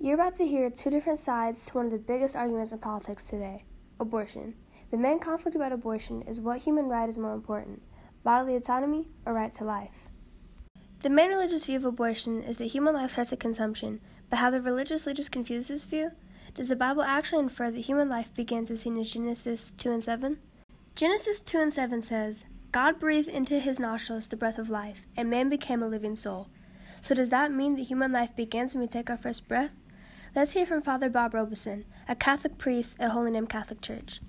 You're about to hear two different sides to one of the biggest arguments in politics today abortion. The main conflict about abortion is what human right is more important bodily autonomy or right to life. The main religious view of abortion is that human life starts at consumption, but how the religious leaders confuse this view? Does the Bible actually infer that human life begins as seen in Genesis 2 and 7? Genesis 2 and 7 says, God breathed into his nostrils the breath of life, and man became a living soul. So does that mean that human life begins when we take our first breath? Let's hear from Father Bob Robeson, a Catholic priest at Holy Name Catholic Church.